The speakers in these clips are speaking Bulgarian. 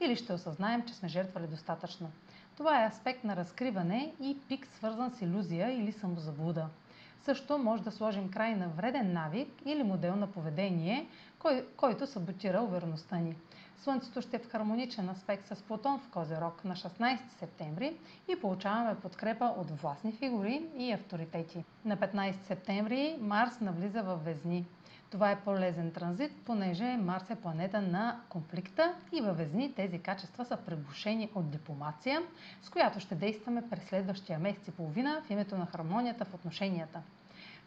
или ще осъзнаем, че сме жертвали достатъчно. Това е аспект на разкриване и пик свързан с иллюзия или самозаблуда. Също може да сложим край на вреден навик или модел на поведение, кой, който саботира увереността ни. Слънцето ще е в хармоничен аспект с Плутон в Козерог на 16 септември и получаваме подкрепа от властни фигури и авторитети. На 15 септември Марс навлиза в Везни. Това е полезен транзит, понеже Марс е планета на конфликта и във Везни тези качества са пребушени от дипломация, с която ще действаме през следващия месец и половина в името на хармонията в отношенията.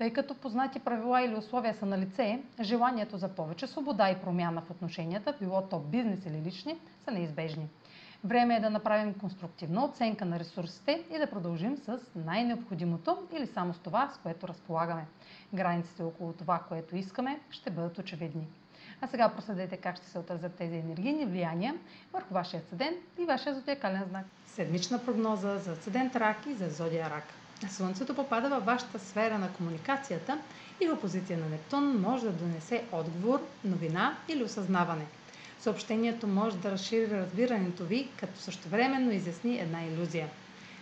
Тъй като познати правила или условия са на лице, желанието за повече свобода и промяна в отношенията, било то бизнес или лични, са неизбежни. Време е да направим конструктивна оценка на ресурсите и да продължим с най-необходимото или само с това, с което разполагаме. Границите около това, което искаме, ще бъдат очевидни. А сега проследете как ще се отразят тези енергийни влияния върху вашия седент и вашия зодиакален знак. Седмична прогноза за седент рак и за зодия рак. Слънцето попада във вашата сфера на комуникацията и в опозиция на Нептун може да донесе отговор, новина или осъзнаване. Съобщението може да разшири разбирането ви, като същевременно изясни една иллюзия.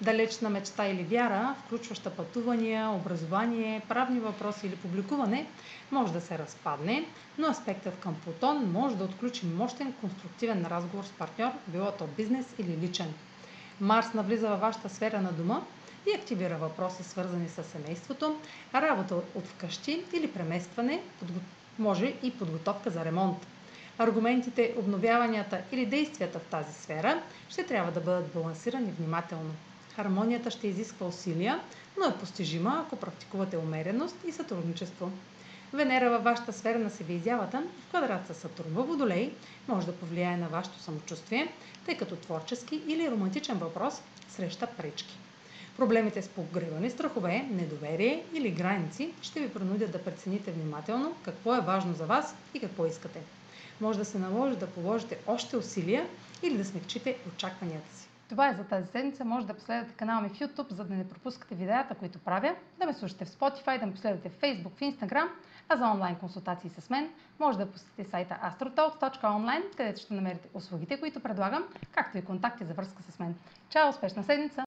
Далечна мечта или вяра, включваща пътувания, образование, правни въпроси или публикуване, може да се разпадне, но аспектът към Плутон може да отключи мощен конструктивен разговор с партньор, било то бизнес или личен. Марс навлиза във вашата сфера на дома и активира въпроси, свързани с семейството, работа от вкъщи или преместване, може и подготовка за ремонт. Аргументите, обновяванията или действията в тази сфера ще трябва да бъдат балансирани внимателно. Хармонията ще изисква усилия, но е постижима, ако практикувате умереност и сътрудничество. Венера във вашата сфера на себеизявата, в квадрат с Сатурн във Водолей, може да повлияе на вашето самочувствие, тъй като творчески или романтичен въпрос среща пречки. Проблемите с погребани страхове, недоверие или граници ще ви принудят да прецените внимателно какво е важно за вас и какво искате. Може да се наложи да положите още усилия или да смекчите очакванията си. Това е за тази седмица. Може да последвате канала ми в YouTube, за да не пропускате видеята, които правя, да ме слушате в Spotify, да ме последвате в Facebook, в Instagram, а за онлайн консултации с мен може да посетите сайта astrotalks.online, където ще намерите услугите, които предлагам, както и контакти за връзка с мен. Чао! Успешна седмица!